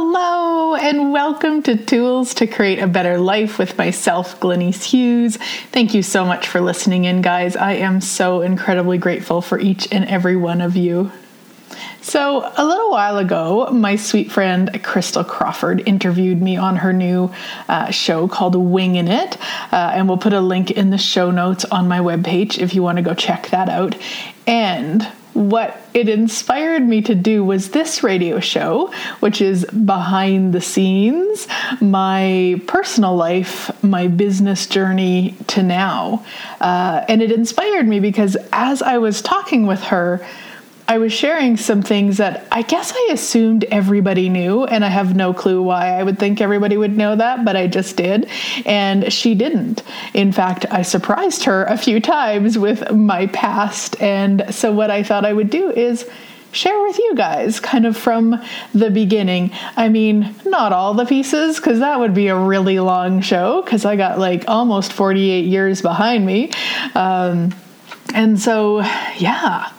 Hello, and welcome to Tools to Create a Better Life with myself, Glennice Hughes. Thank you so much for listening in, guys. I am so incredibly grateful for each and every one of you. So, a little while ago, my sweet friend Crystal Crawford interviewed me on her new uh, show called Winging It. Uh, and we'll put a link in the show notes on my webpage if you want to go check that out. And what it inspired me to do was this radio show, which is behind the scenes, my personal life, my business journey to now. Uh, and it inspired me because as I was talking with her, I was sharing some things that I guess I assumed everybody knew, and I have no clue why I would think everybody would know that, but I just did. And she didn't. In fact, I surprised her a few times with my past. And so, what I thought I would do is share with you guys kind of from the beginning. I mean, not all the pieces, because that would be a really long show, because I got like almost 48 years behind me. Um, and so, yeah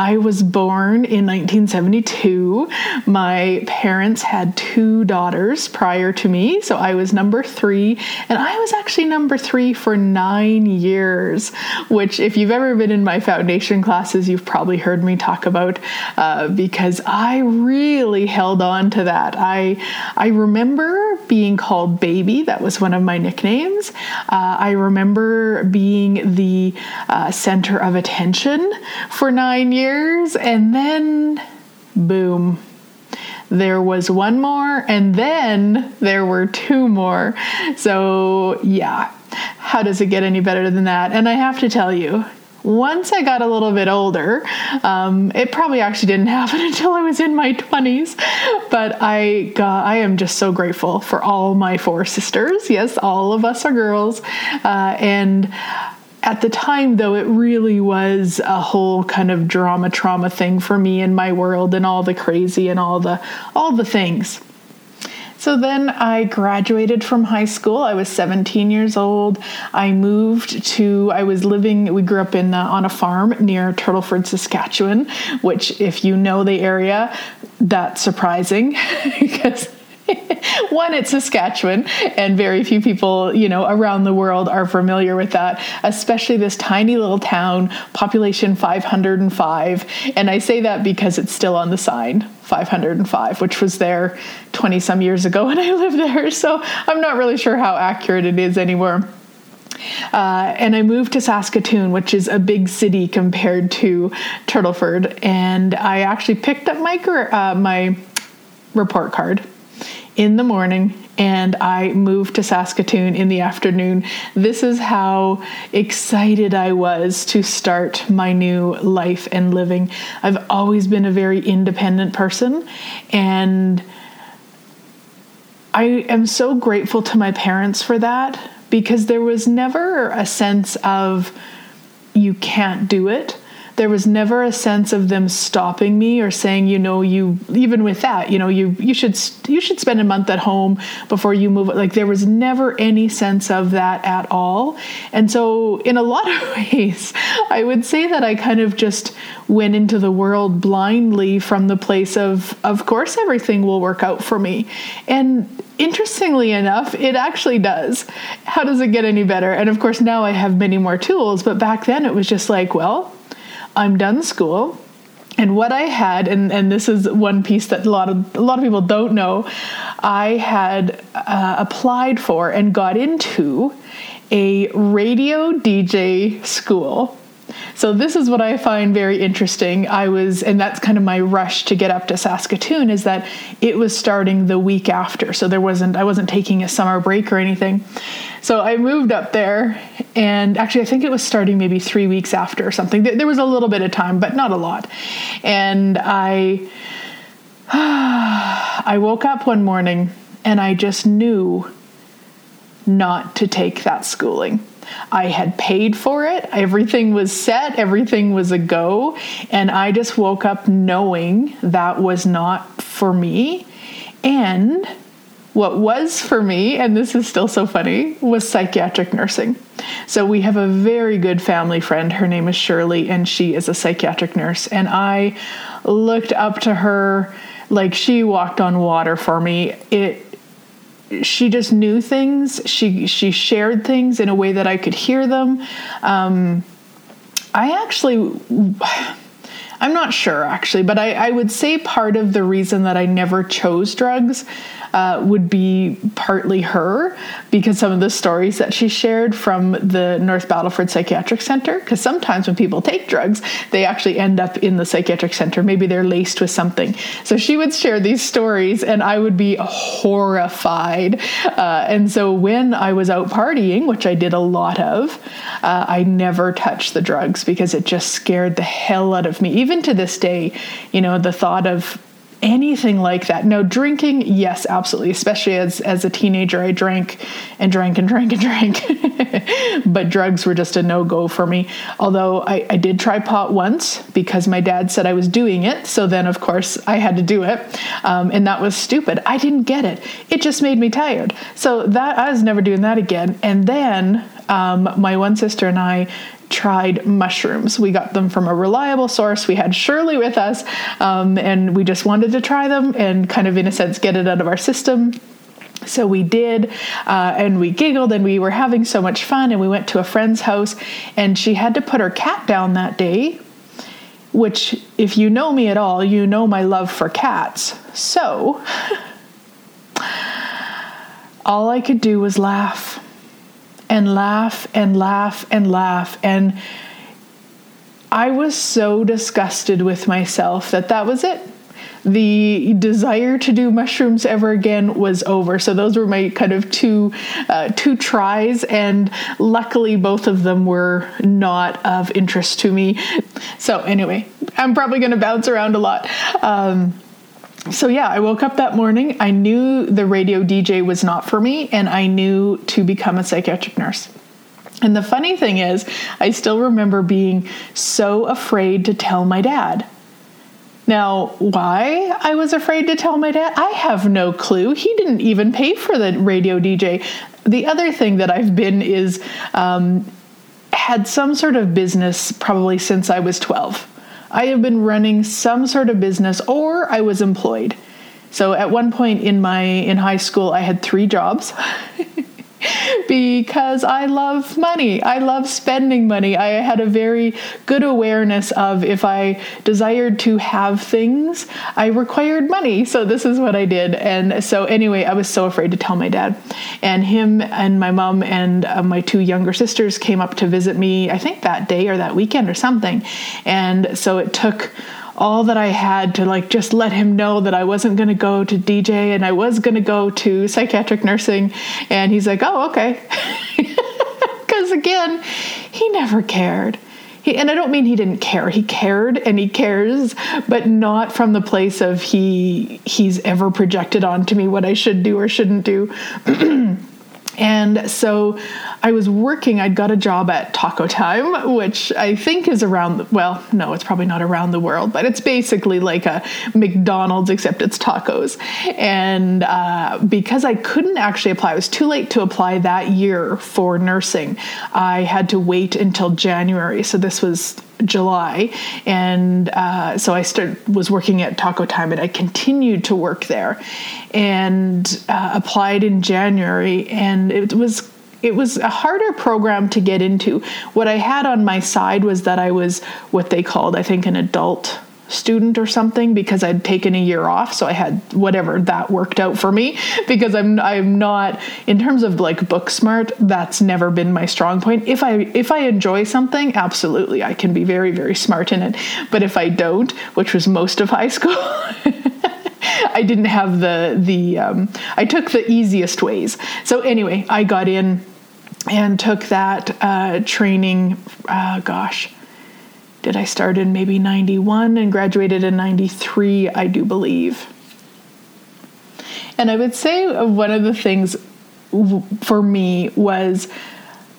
I was born in 1972. My parents had two daughters prior to me, so I was number three, and I was actually number three for nine years. Which, if you've ever been in my foundation classes, you've probably heard me talk about uh, because I really held on to that. I I remember being called baby. That was one of my nicknames. Uh, I remember being the uh, center of attention for nine years years, and then boom. There was one more, and then there were two more. So, yeah, how does it get any better than that? And I have to tell you, once I got a little bit older, um, it probably actually didn't happen until I was in my 20s, but I got, I am just so grateful for all my four sisters. Yes, all of us are girls. Uh, and at the time though it really was a whole kind of drama trauma thing for me and my world and all the crazy and all the all the things so then I graduated from high school. I was 17 years old. I moved to, I was living, we grew up in uh, on a farm near Turtleford, Saskatchewan, which, if you know the area, that's surprising because one, it's Saskatchewan, and very few people, you know, around the world are familiar with that, especially this tiny little town, population 505. And I say that because it's still on the sign, 505, which was there 20 some years ago when I lived there. So I'm not really sure how accurate it is anymore. Uh, and I moved to Saskatoon, which is a big city compared to Turtleford. And I actually picked up my uh, my report card in the morning and I moved to Saskatoon in the afternoon. This is how excited I was to start my new life and living. I've always been a very independent person and I am so grateful to my parents for that because there was never a sense of you can't do it there was never a sense of them stopping me or saying, you know, you even with that, you know, you you should you should spend a month at home before you move. Like there was never any sense of that at all. And so, in a lot of ways, I would say that I kind of just went into the world blindly from the place of, of course, everything will work out for me. And interestingly enough, it actually does. How does it get any better? And of course, now I have many more tools, but back then it was just like, well, I'm done school. And what I had, and, and this is one piece that a lot of a lot of people don't know, I had uh, applied for and got into a radio DJ school so this is what I find very interesting. I was, and that's kind of my rush to get up to Saskatoon is that it was starting the week after. So there wasn't, I wasn't taking a summer break or anything. So I moved up there, and actually, I think it was starting maybe three weeks after or something. There was a little bit of time, but not a lot. And I, I woke up one morning and I just knew not to take that schooling. I had paid for it. Everything was set, everything was a go. And I just woke up knowing that was not for me. And what was for me, and this is still so funny, was psychiatric nursing. So we have a very good family friend. Her name is Shirley, and she is a psychiatric nurse. And I looked up to her like she walked on water for me. It she just knew things. She she shared things in a way that I could hear them. Um, I actually. I'm not sure actually, but I, I, would say part of the reason that I never chose drugs uh, would be partly her because some of the stories that she shared from the North Battleford Psychiatric Center. Because sometimes when people take drugs, they actually end up in the psychiatric center. Maybe they're laced with something. So she would share these stories, and I would be horrified. Uh, and so when I was out partying, which I did a lot of, uh, I never touched the drugs because it just scared the hell out of me. Even to this day, you know, the thought of anything like that. No, drinking, yes, absolutely. Especially as as a teenager, I drank and drank and drank and drank. but drugs were just a no go for me. Although I, I did try pot once because my dad said I was doing it. So then, of course, I had to do it. Um, and that was stupid. I didn't get it. It just made me tired. So that I was never doing that again. And then um, my one sister and I tried mushrooms. We got them from a reliable source. We had Shirley with us, um, and we just wanted to try them and kind of, in a sense, get it out of our system. So we did, uh, and we giggled, and we were having so much fun. And we went to a friend's house, and she had to put her cat down that day. Which, if you know me at all, you know my love for cats. So, all I could do was laugh and laugh and laugh and laugh. And I was so disgusted with myself that that was it. The desire to do mushrooms ever again was over. So those were my kind of two uh, two tries, and luckily both of them were not of interest to me. So anyway, I'm probably going to bounce around a lot. Um, so yeah, I woke up that morning. I knew the radio DJ was not for me, and I knew to become a psychiatric nurse. And the funny thing is, I still remember being so afraid to tell my dad. Now, why I was afraid to tell my dad, I have no clue. He didn't even pay for the radio DJ. The other thing that I've been is um, had some sort of business probably since I was 12. I have been running some sort of business or I was employed. So at one point in my in high school I had 3 jobs. because I love money. I love spending money. I had a very good awareness of if I desired to have things, I required money. So this is what I did. And so, anyway, I was so afraid to tell my dad. And him and my mom and uh, my two younger sisters came up to visit me, I think that day or that weekend or something. And so it took all that I had to like just let him know that I wasn't going to go to DJ and I was going to go to psychiatric nursing. And he's like, oh, okay. Because again, he never cared. He, and I don't mean he didn't care. He cared and he cares, but not from the place of he he's ever projected onto me what I should do or shouldn't do. And so I was working, I'd got a job at Taco Time, which I think is around, the, well, no, it's probably not around the world, but it's basically like a McDonald's except it's tacos. And uh, because I couldn't actually apply, it was too late to apply that year for nursing. I had to wait until January. So this was July, and uh, so I was working at Taco Time, and I continued to work there, and uh, applied in January, and it was it was a harder program to get into. What I had on my side was that I was what they called, I think, an adult student or something because I'd taken a year off so I had whatever that worked out for me because I'm I'm not in terms of like book smart that's never been my strong point. If I if I enjoy something absolutely I can be very very smart in it. But if I don't which was most of high school I didn't have the the um, I took the easiest ways. So anyway I got in and took that uh, training uh, gosh did I start in maybe 91 and graduated in 93, I do believe. And I would say one of the things for me was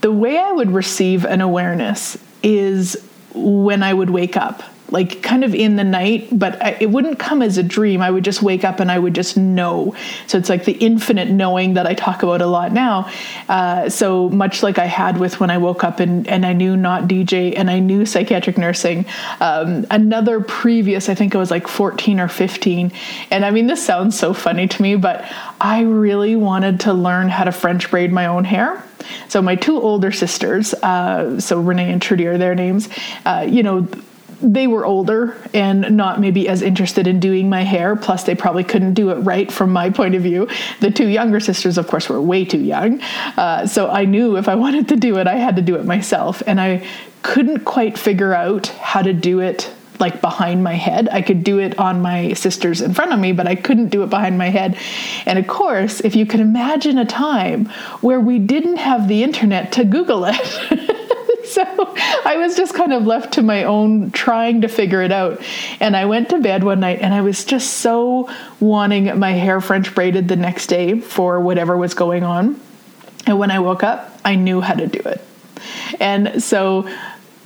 the way I would receive an awareness is when I would wake up. Like kind of in the night, but I, it wouldn't come as a dream. I would just wake up and I would just know. So it's like the infinite knowing that I talk about a lot now. Uh, so much like I had with when I woke up and, and I knew not DJ and I knew psychiatric nursing. Um, another previous, I think it was like 14 or 15. And I mean, this sounds so funny to me, but I really wanted to learn how to French braid my own hair. So my two older sisters, uh, so Renee and Trudy are their names, uh, you know, they were older and not maybe as interested in doing my hair. Plus, they probably couldn't do it right from my point of view. The two younger sisters, of course, were way too young. Uh, so I knew if I wanted to do it, I had to do it myself. And I couldn't quite figure out how to do it like behind my head. I could do it on my sisters in front of me, but I couldn't do it behind my head. And of course, if you can imagine a time where we didn't have the internet to Google it. so I was just kind of left to my own trying to figure it out. And I went to bed one night and I was just so wanting my hair French braided the next day for whatever was going on. And when I woke up, I knew how to do it. And so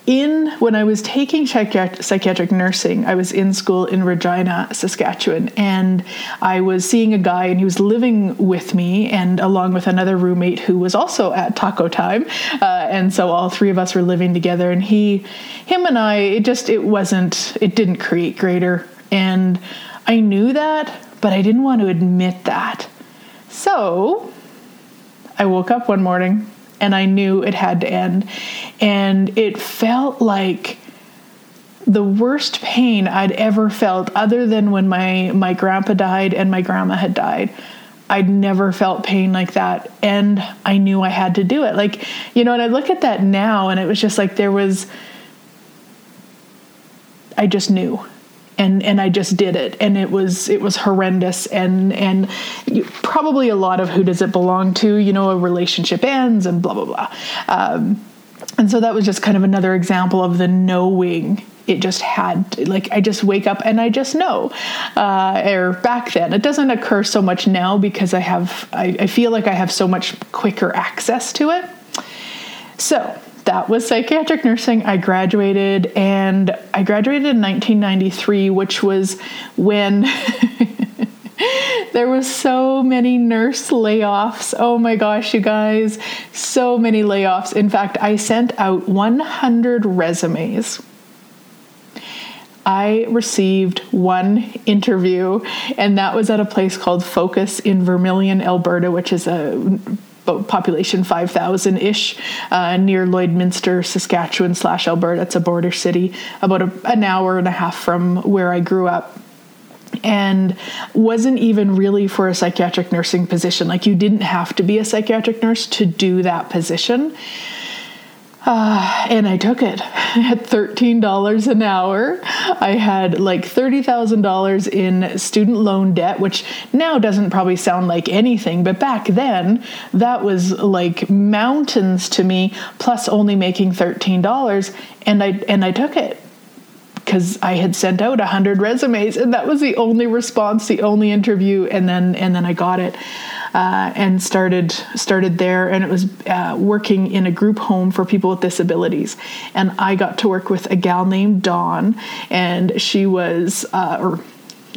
in when I was taking psychiatric nursing, I was in school in Regina, Saskatchewan, and I was seeing a guy, and he was living with me, and along with another roommate who was also at Taco Time, uh, and so all three of us were living together. And he, him, and I, it just it wasn't, it didn't create greater, and I knew that, but I didn't want to admit that. So I woke up one morning and I knew it had to end. And it felt like the worst pain I'd ever felt, other than when my, my grandpa died and my grandma had died. I'd never felt pain like that. And I knew I had to do it. Like, you know, and I look at that now and it was just like there was, I just knew and and I just did it. And it was it was horrendous. And and probably a lot of who does it belong to you know a relationship ends and blah blah blah. Um, and so that was just kind of another example of the knowing it just had like i just wake up and i just know uh, or back then. It doesn't occur so much now because i have I, I feel like i have so much quicker access to it. So that was psychiatric nursing. I graduated and I graduated in 1993, which was when there was so many nurse layoffs. Oh my gosh, you guys, so many layoffs. In fact, I sent out 100 resumes. I received one interview, and that was at a place called Focus in Vermilion, Alberta, which is a population 5,000 ish uh, near Lloydminster, Saskatchewan slash Alberta. It's a border city, about a, an hour and a half from where I grew up. And wasn't even really for a psychiatric nursing position. Like, you didn't have to be a psychiatric nurse to do that position. Uh, and I took it at $13 an hour. I had like $30,000 in student loan debt, which now doesn't probably sound like anything, but back then that was like mountains to me, plus only making $13. And I, and I took it because I had sent out a hundred resumes and that was the only response, the only interview, and then and then I got it uh, and started started there. And it was uh, working in a group home for people with disabilities, and I got to work with a gal named Dawn, and she was uh, or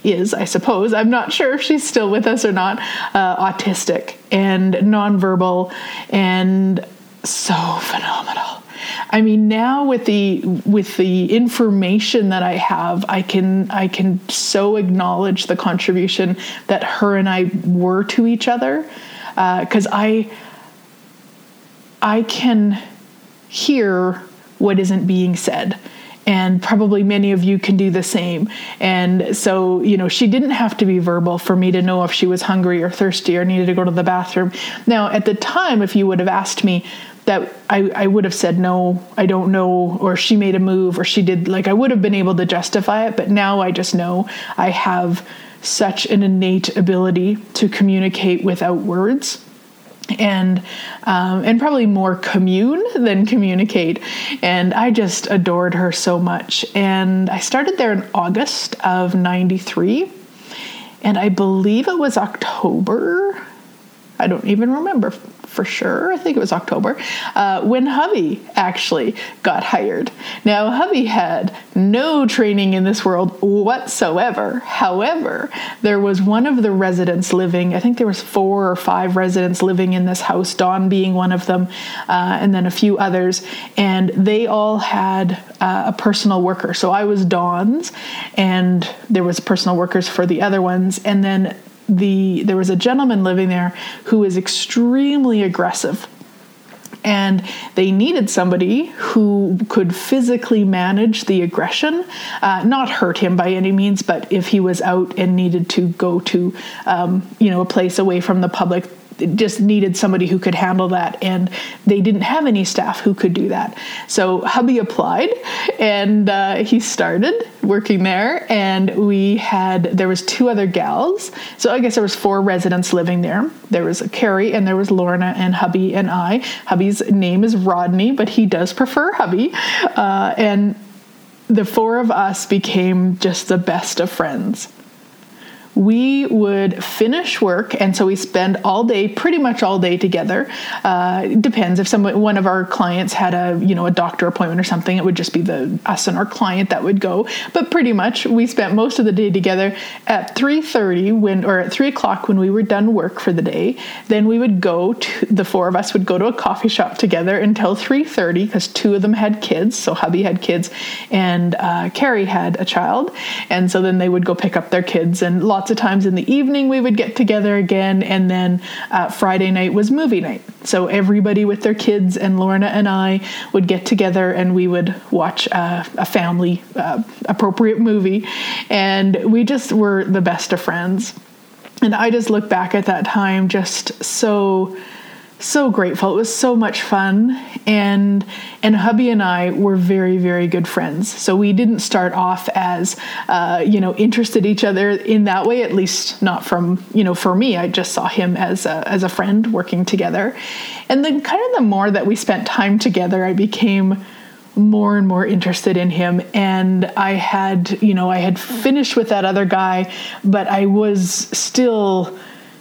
is, I suppose, I'm not sure if she's still with us or not, uh, autistic and nonverbal and so phenomenal. I mean, now with the with the information that I have, I can I can so acknowledge the contribution that her and I were to each other, because uh, I I can hear what isn't being said and probably many of you can do the same. And so, you know, she didn't have to be verbal for me to know if she was hungry or thirsty or needed to go to the bathroom. Now, at the time, if you would have asked me, that I, I would have said no i don't know or she made a move or she did like i would have been able to justify it but now i just know i have such an innate ability to communicate without words and um, and probably more commune than communicate. And i just adored her so much. And i started there in august of 93 and i believe it was october. I don't even remember for sure. I think it was October uh, when hubby actually got hired. Now, hubby had no training in this world whatsoever. However, there was one of the residents living. I think there was four or five residents living in this house. Dawn being one of them, uh, and then a few others, and they all had uh, a personal worker. So I was Dawn's, and there was personal workers for the other ones, and then the there was a gentleman living there who was extremely aggressive. And they needed somebody who could physically manage the aggression, uh, not hurt him by any means, but if he was out and needed to go to, um, you know, a place away from the public, just needed somebody who could handle that and they didn't have any staff who could do that. So hubby applied and uh, he started working there and we had there was two other gals. So i guess there was four residents living there. There was carrie and there was lorna and hubby and i. Hubby's name is rodney but he does prefer hubby. Uh, and the four of us became just the best of friends we would finish work, and so we spend all day, pretty much all day together. Uh, depends if someone, one of our clients had a, you know, a doctor appointment or something, it would just be the us and our client that would go. But pretty much, we spent most of the day together. At three thirty, when or at three o'clock when we were done work for the day, then we would go to the four of us would go to a coffee shop together until three thirty because two of them had kids, so hubby had kids, and uh, Carrie had a child, and so then they would go pick up their kids and lots lots of times in the evening we would get together again, and then uh, Friday night was movie night. So everybody with their kids and Lorna and I would get together and we would watch uh, a family uh, appropriate movie, and we just were the best of friends. And I just look back at that time just so so grateful. It was so much fun, and and hubby and I were very very good friends. So we didn't start off as uh, you know interested each other in that way. At least not from you know for me. I just saw him as a, as a friend working together, and then kind of the more that we spent time together, I became more and more interested in him and i had you know i had finished with that other guy but i was still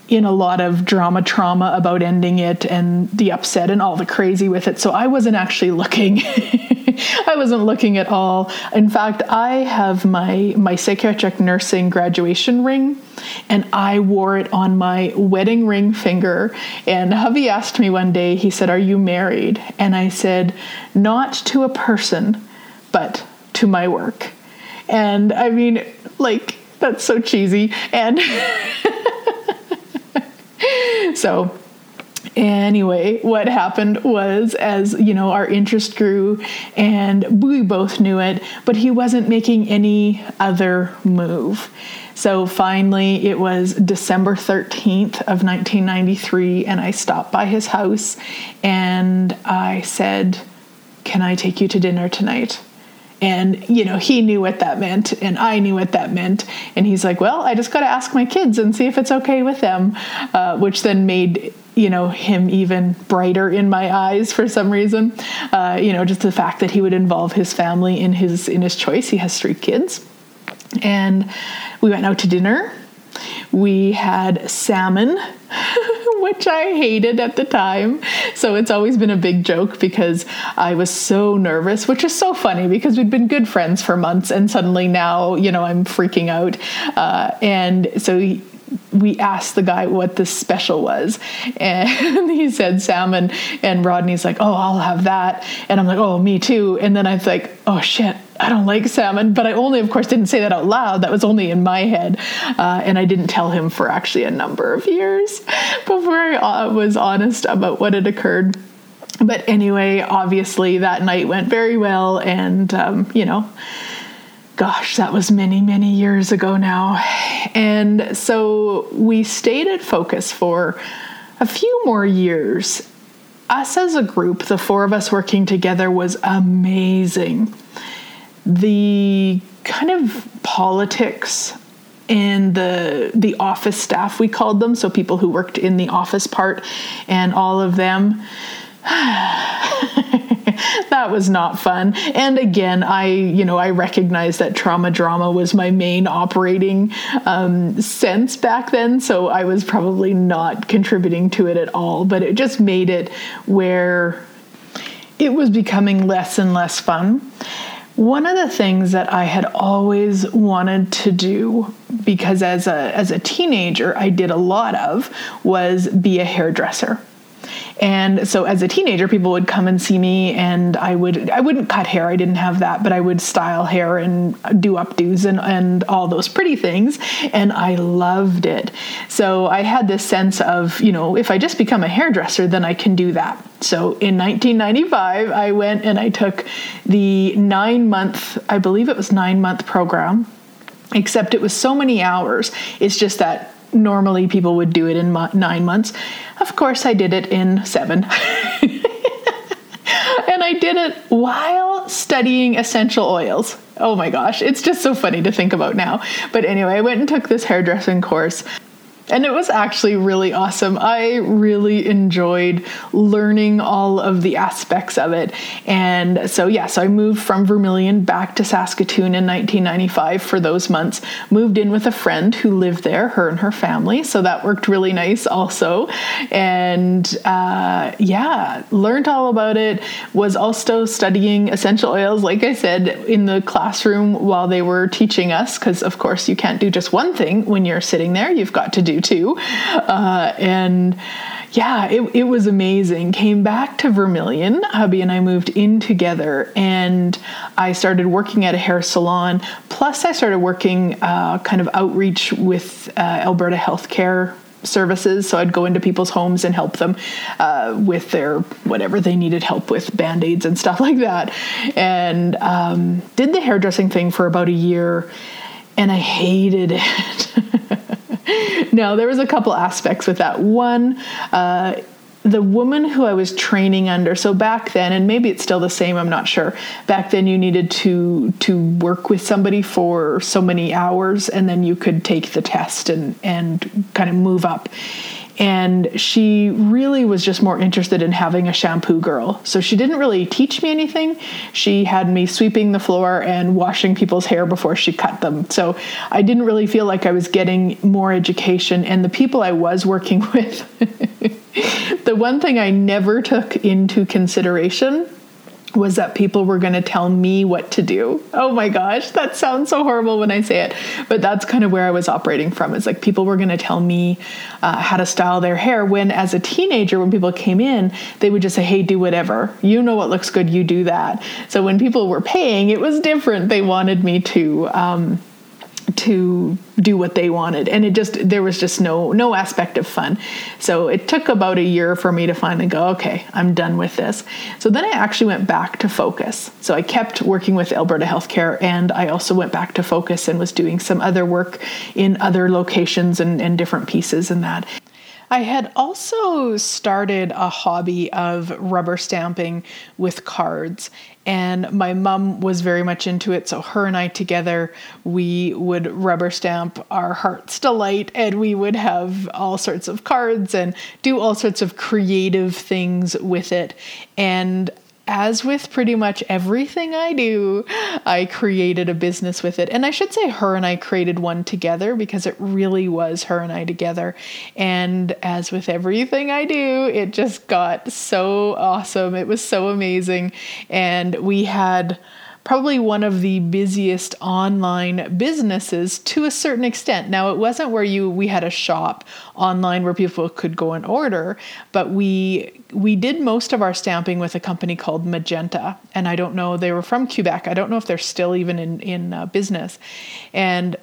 in a lot of drama trauma about ending it and the upset and all the crazy with it. So I wasn't actually looking. I wasn't looking at all. In fact, I have my my psychiatric nursing graduation ring and I wore it on my wedding ring finger. And hubby asked me one day, he said, "Are you married?" And I said, "Not to a person, but to my work." And I mean, like that's so cheesy and so anyway what happened was as you know our interest grew and we both knew it but he wasn't making any other move. So finally it was december 13th of 1993 and i stopped by his house and i said can i take you to dinner tonight and, you know, he knew what that meant, and I knew what that meant. And he's like, Well, I just got to ask my kids and see if it's okay with them, uh, which then made you know him even brighter in my eyes for some reason. Uh, you know just the fact that he would involve his family in his in his choice. He has three kids. And we went out to dinner we had salmon which I hated at the time. So it's always been a big joke because I was so nervous, which is so funny because we'd been good friends for months and suddenly now, you know, I'm freaking out. Uh, and so we asked the guy what the special was and he said salmon and rodney's like oh i'll have that and i'm like oh me too and then i was like oh shit I don't like salmon, but I only, of course, didn't say that out loud. That was only in my head. Uh, and I didn't tell him for actually a number of years before I uh, was honest about what had occurred. But anyway, obviously, that night went very well. And, um, you know, gosh, that was many, many years ago now. And so we stayed at Focus for a few more years. Us as a group, the four of us working together, was amazing the kind of politics and the the office staff we called them so people who worked in the office part and all of them that was not fun. And again, I, you know, I recognized that trauma drama was my main operating um, sense back then. So I was probably not contributing to it at all, but it just made it where it was becoming less and less fun. One of the things that I had always wanted to do, because as a, as a teenager I did a lot of, was be a hairdresser. And so as a teenager, people would come and see me and I would, I wouldn't cut hair. I didn't have that, but I would style hair and do updos and, and all those pretty things. And I loved it. So I had this sense of, you know, if I just become a hairdresser, then I can do that. So in 1995, I went and I took the nine month, I believe it was nine month program except it was so many hours. It's just that normally people would do it in nine months. Of course, I did it in seven. and I did it while studying essential oils. Oh my gosh, it's just so funny to think about now. But anyway, I went and took this hairdressing course. And it was actually really awesome. I really enjoyed learning all of the aspects of it. And so, yeah, so I moved from Vermilion back to Saskatoon in 1995 for those months. Moved in with a friend who lived there, her and her family. So that worked really nice also. And uh, yeah, learned all about it. Was also studying essential oils, like I said, in the classroom while they were teaching us, because of course you can't do just one thing when you're sitting there. You've got to do too. Uh, and yeah, it, it was amazing. Came back to Vermilion. Hubby and I moved in together, and I started working at a hair salon. Plus, I started working uh, kind of outreach with uh, Alberta Healthcare services. So I'd go into people's homes and help them uh, with their whatever they needed help with, band aids and stuff like that. And um, did the hairdressing thing for about a year, and I hated it. no, there was a couple aspects with that. One, uh, the woman who I was training under. So back then, and maybe it's still the same. I'm not sure. Back then, you needed to to work with somebody for so many hours, and then you could take the test and and kind of move up and she really was just more interested in having a shampoo girl. So she didn't really teach me anything. She had me sweeping the floor and washing people's hair before she cut them. So I didn't really feel like I was getting more education. And the people I was working with, the one thing I never took into consideration was that people were going to tell me what to do. Oh my gosh, that sounds so horrible when I say it, but that's kind of where I was operating from. It's like people were going to tell me uh, how to style their hair. When as a teenager, when people came in, they would just say, "Hey, do whatever. You know what looks good. You do that." So when people were paying, it was different. They wanted me to. Um, to do what they wanted. And it just there was just no no aspect of fun. So it took about a year for me to finally go okay i'm done with this. So then i actually went back to focus. So i kept working with alberta healthcare and i also went back to focus and was doing some other work in other locations and, and different pieces and that I had also started a hobby of rubber stamping with cards, and my mom was very much into it. So, her and I together, we would rubber stamp our heart's delight, and we would have all sorts of cards and do all sorts of creative things with it. And as with pretty much everything I do, I created a business with it. And I should say her and I created one together because it really was her and I together. And as with everything I do, it just got so awesome. It was so amazing. And we had probably one of the busiest online businesses to a certain extent. Now it wasn't where you we had a shop online where people could go and order, but we we did most of our stamping with a company called Magenta, and I don't know they were from Quebec. I don't know if they're still even in in uh, business, and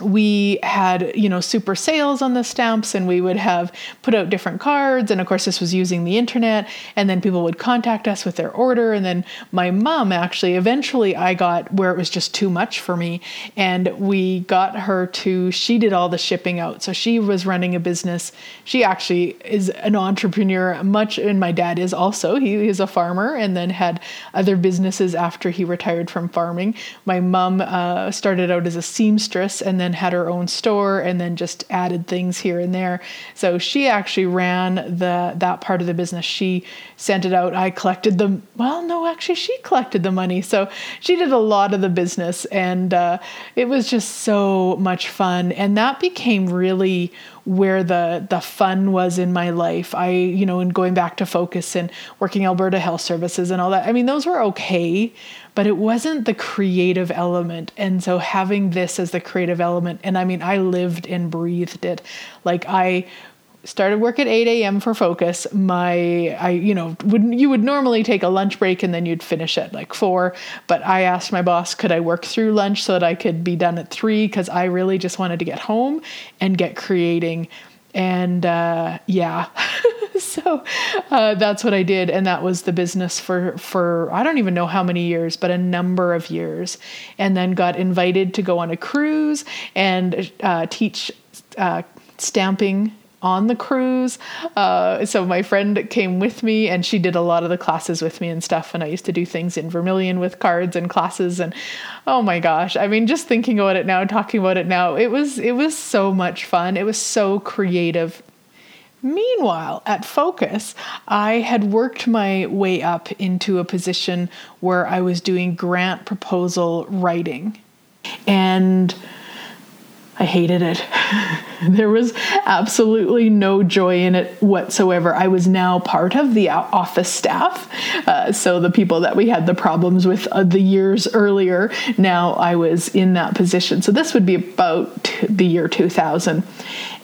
we had you know super sales on the stamps and we would have put out different cards. And of course this was using the internet. And then people would contact us with their order. And then my mom actually eventually i got where it was just too much for me. And we got her to she did all the shipping out. So she was running a business. She actually is an entrepreneur much and my dad is also. He is a farmer and then had other businesses after he retired from farming. My mom uh, started out as a seamstress and then then had her own store and then just added things here and there. So she actually ran the that part of the business. She sent it out. I collected the well, no, actually she collected the money. So she did a lot of the business and uh, it was just so much fun. And that became really where the the fun was in my life. I, you know, and going back to focus and working Alberta Health Services and all that. I mean, those were okay, but it wasn't the creative element. And so having this as the creative element, and I mean, I lived and breathed it. Like I started work at 8 a.m. for focus. My, I, you know, would you would normally take a lunch break and then you'd finish at like four. But I asked my boss, could I work through lunch so that I could be done at three? Because I really just wanted to get home and get creating. And uh, yeah, so uh, that's what I did, and that was the business for for I don't even know how many years, but a number of years. And then got invited to go on a cruise and uh, teach uh, stamping on the cruise. Uh, so my friend came with me and she did a lot of the classes with me and stuff. And I used to do things in Vermilion with cards and classes. And oh my gosh, I mean, just thinking about it now, talking about it now, it was it was so much fun. It was so creative. Meanwhile, at Focus, I had worked my way up into a position where I was doing grant proposal writing. And I hated it. there was absolutely no joy in it whatsoever. I was now part of the office staff. Uh, so the people that we had the problems with uh, the years earlier, now I was in that position. So this would be about the year 2000.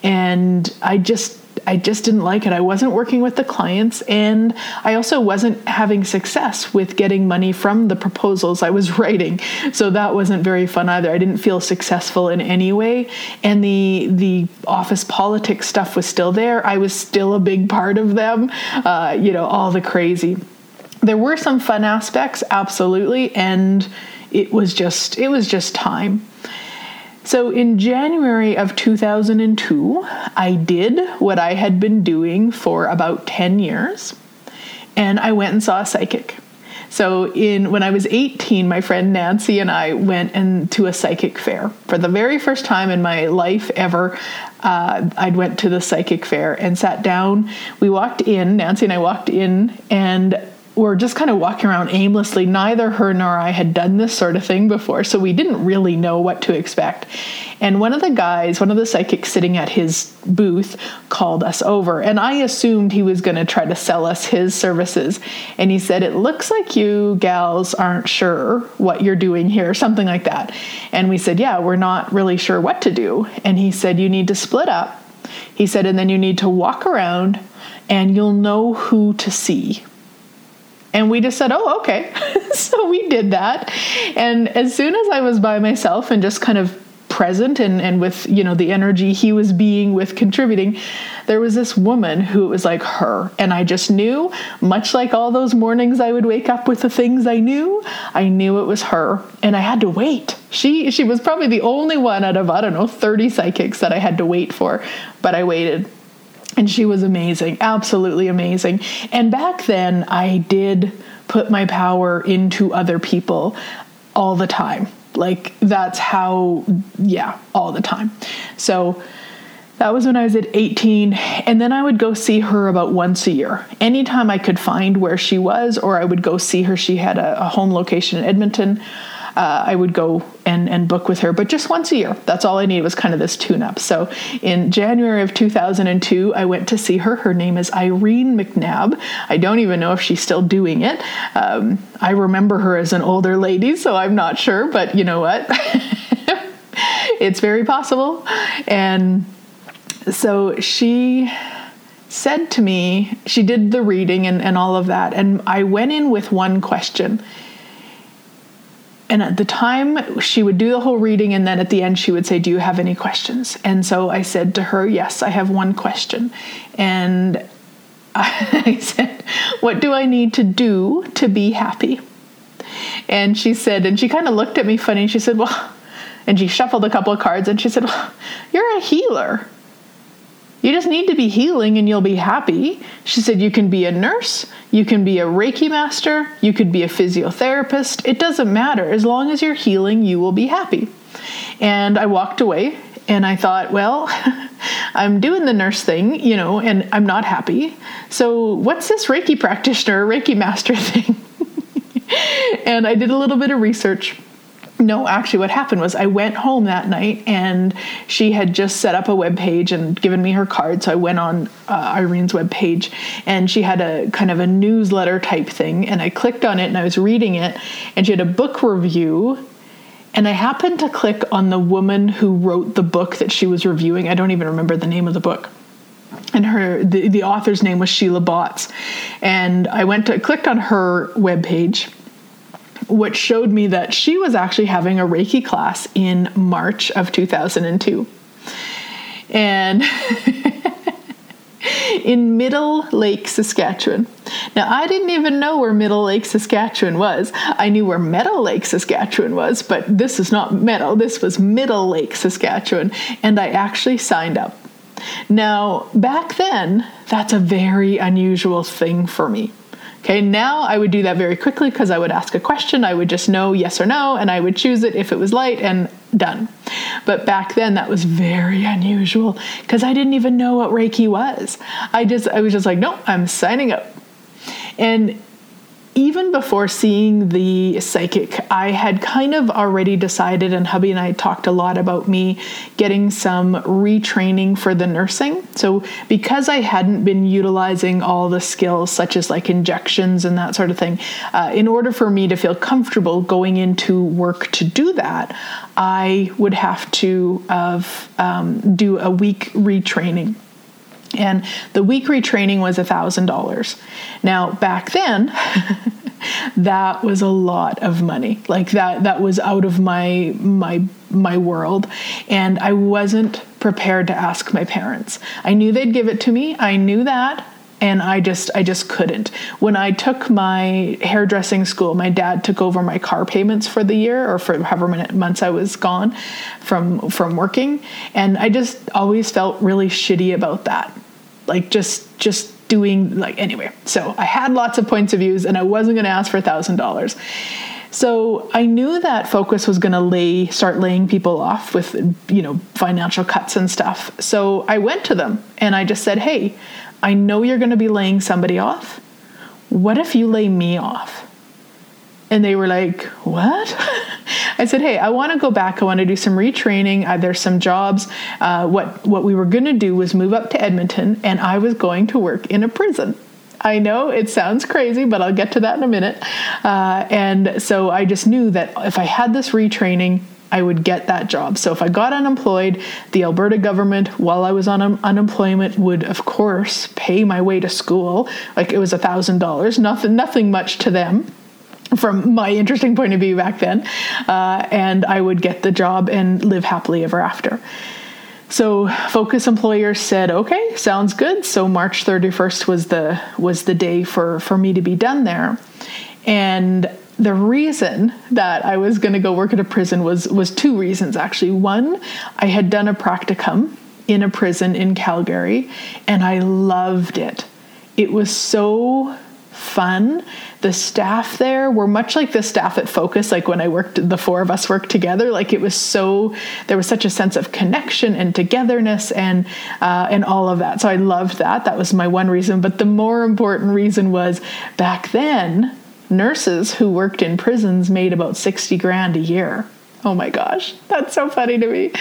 And I just I just didn't like it. I wasn't working with the clients, and I also wasn't having success with getting money from the proposals I was writing. So that wasn't very fun either. I didn't feel successful in any way, and the the office politics stuff was still there. I was still a big part of them. Uh, you know, all the crazy. There were some fun aspects, absolutely, and it was just it was just time. So in January of 2002, I did what I had been doing for about 10 years, and I went and saw a psychic. So in when I was 18, my friend Nancy and I went into a psychic fair for the very first time in my life ever. Uh, I went to the psychic fair and sat down. We walked in. Nancy and I walked in, and were just kind of walking around aimlessly. Neither her nor I had done this sort of thing before, so we didn't really know what to expect. And one of the guys, one of the psychics sitting at his booth, called us over, and I assumed he was going to try to sell us his services. And he said, It looks like you gals aren't sure what you're doing here, something like that. And we said, Yeah, we're not really sure what to do. And he said, You need to split up. He said, And then you need to walk around and you'll know who to see and we just said, oh, okay. so we did that. And as soon as I was by myself and just kind of present and, and with, you know, the energy he was being with contributing, there was this woman who was like her. And I just knew, much like all those mornings I would wake up with the things I knew, I knew it was her. And I had to wait. She she was probably the only one out of, I don't know, 30 psychics that I had to wait for. But I waited and she was amazing, absolutely amazing. And back then, I did put my power into other people all the time. Like, that's how, yeah, all the time. So, that was when I was at 18, and then I would go see her about once a year. Anytime I could find where she was, or I would go see her. She had a, a home location in Edmonton uh, I would go and, and book with her, but just once a year. That's all I needed was kind of this tune up. So in January of 2002, I went to see her. Her name is Irene McNabb. I don't even know if she's still doing it. Um, I remember her as an older lady, so I'm not sure, but you know what? it's very possible. And so she said to me, she did the reading and, and all of that. And I went in with one question and at the time she would do the whole reading and then at the end she would say do you have any questions? And so i said to her yes i have one question. And i said what do i need to do to be happy? And she said and she kind of looked at me funny and she said well and she shuffled a couple of cards and she said well, you're a healer you just need to be healing and you'll be happy. She said, You can be a nurse, you can be a Reiki master, you could be a physiotherapist. It doesn't matter. As long as you're healing, you will be happy. And I walked away and I thought, well, I'm doing the nurse thing, you know, and I'm not happy. So, what's this Reiki practitioner, Reiki master thing? and I did a little bit of research. No, actually, what happened was I went home that night and she had just set up a web page and given me her card. So I went on uh, Irene's web page and she had a kind of a newsletter type thing. And I clicked on it and I was reading it. And she had a book review and I happened to click on the woman who wrote the book that she was reviewing. I don't even remember the name of the book. And her the, the author's name was Sheila Botts. And I went to clicked on her webpage, which showed me that she was actually having a Reiki class in March of 2002. And in Middle Lake, Saskatchewan. Now, I didn't even know where Middle Lake, Saskatchewan was. I knew where Meadow Lake, Saskatchewan was, but this is not Meadow, this was Middle Lake, Saskatchewan, and I actually signed up. Now, back then, that's a very unusual thing for me. Okay, now I would do that very quickly because I would ask a question, I would just know yes or no, and I would choose it if it was light and done. But back then that was very unusual because I didn't even know what Reiki was. I just I was just like, no, I'm signing up. And even before seeing the psychic, I had kind of already decided, and hubby and I talked a lot about me getting some retraining for the nursing. So, because I hadn't been utilizing all the skills, such as like injections and that sort of thing, uh, in order for me to feel comfortable going into work to do that, I would have to have, um, do a week retraining and the week retraining was $1000 now back then that was a lot of money. Like that that was out of my my my world. And i wasn't prepared to ask my parents. I knew they'd give it to me. I knew that. And I just I just couldn't. When I took my hairdressing school, my dad took over my car payments for the year or for however many months I was gone from from working, and I just always felt really shitty about that like just just doing like anyway so i had lots of points of views and i wasn't going to ask for a thousand dollars. So i knew that focus was going to lay start laying people off with you know financial cuts and stuff. So i went to them and i just said hey i know you're going to be laying somebody off. What if you lay me off and they were like, What? I said, Hey, I want to go back. I want to do some retraining. Uh, there's some jobs. Uh, what, what we were going to do was move up to Edmonton, and I was going to work in a prison. I know it sounds crazy, but I'll get to that in a minute. Uh, and so I just knew that if I had this retraining, I would get that job. So if I got unemployed, the Alberta government, while I was on un- unemployment, would of course pay my way to school. Like it was a thousand dollars, nothing, nothing much to them from my interesting point of view back then, uh, and I would get the job and live happily ever after. So Focus employers said, "Okay, sounds good." So March 31st was the was the day for for me to be done there, and the reason that I was going to go work at a prison was was two reasons actually. One, I had done a practicum in a prison in Calgary, and I loved it. It was so fun. The staff there were much like the staff at Focus, like when I worked, the four of us worked together. Like it was so, there was such a sense of connection and togetherness and, uh, and all of that. So I loved that. That was my one reason. But the more important reason was back then, nurses who worked in prisons made about 60 grand a year. Oh my gosh, that's so funny to me.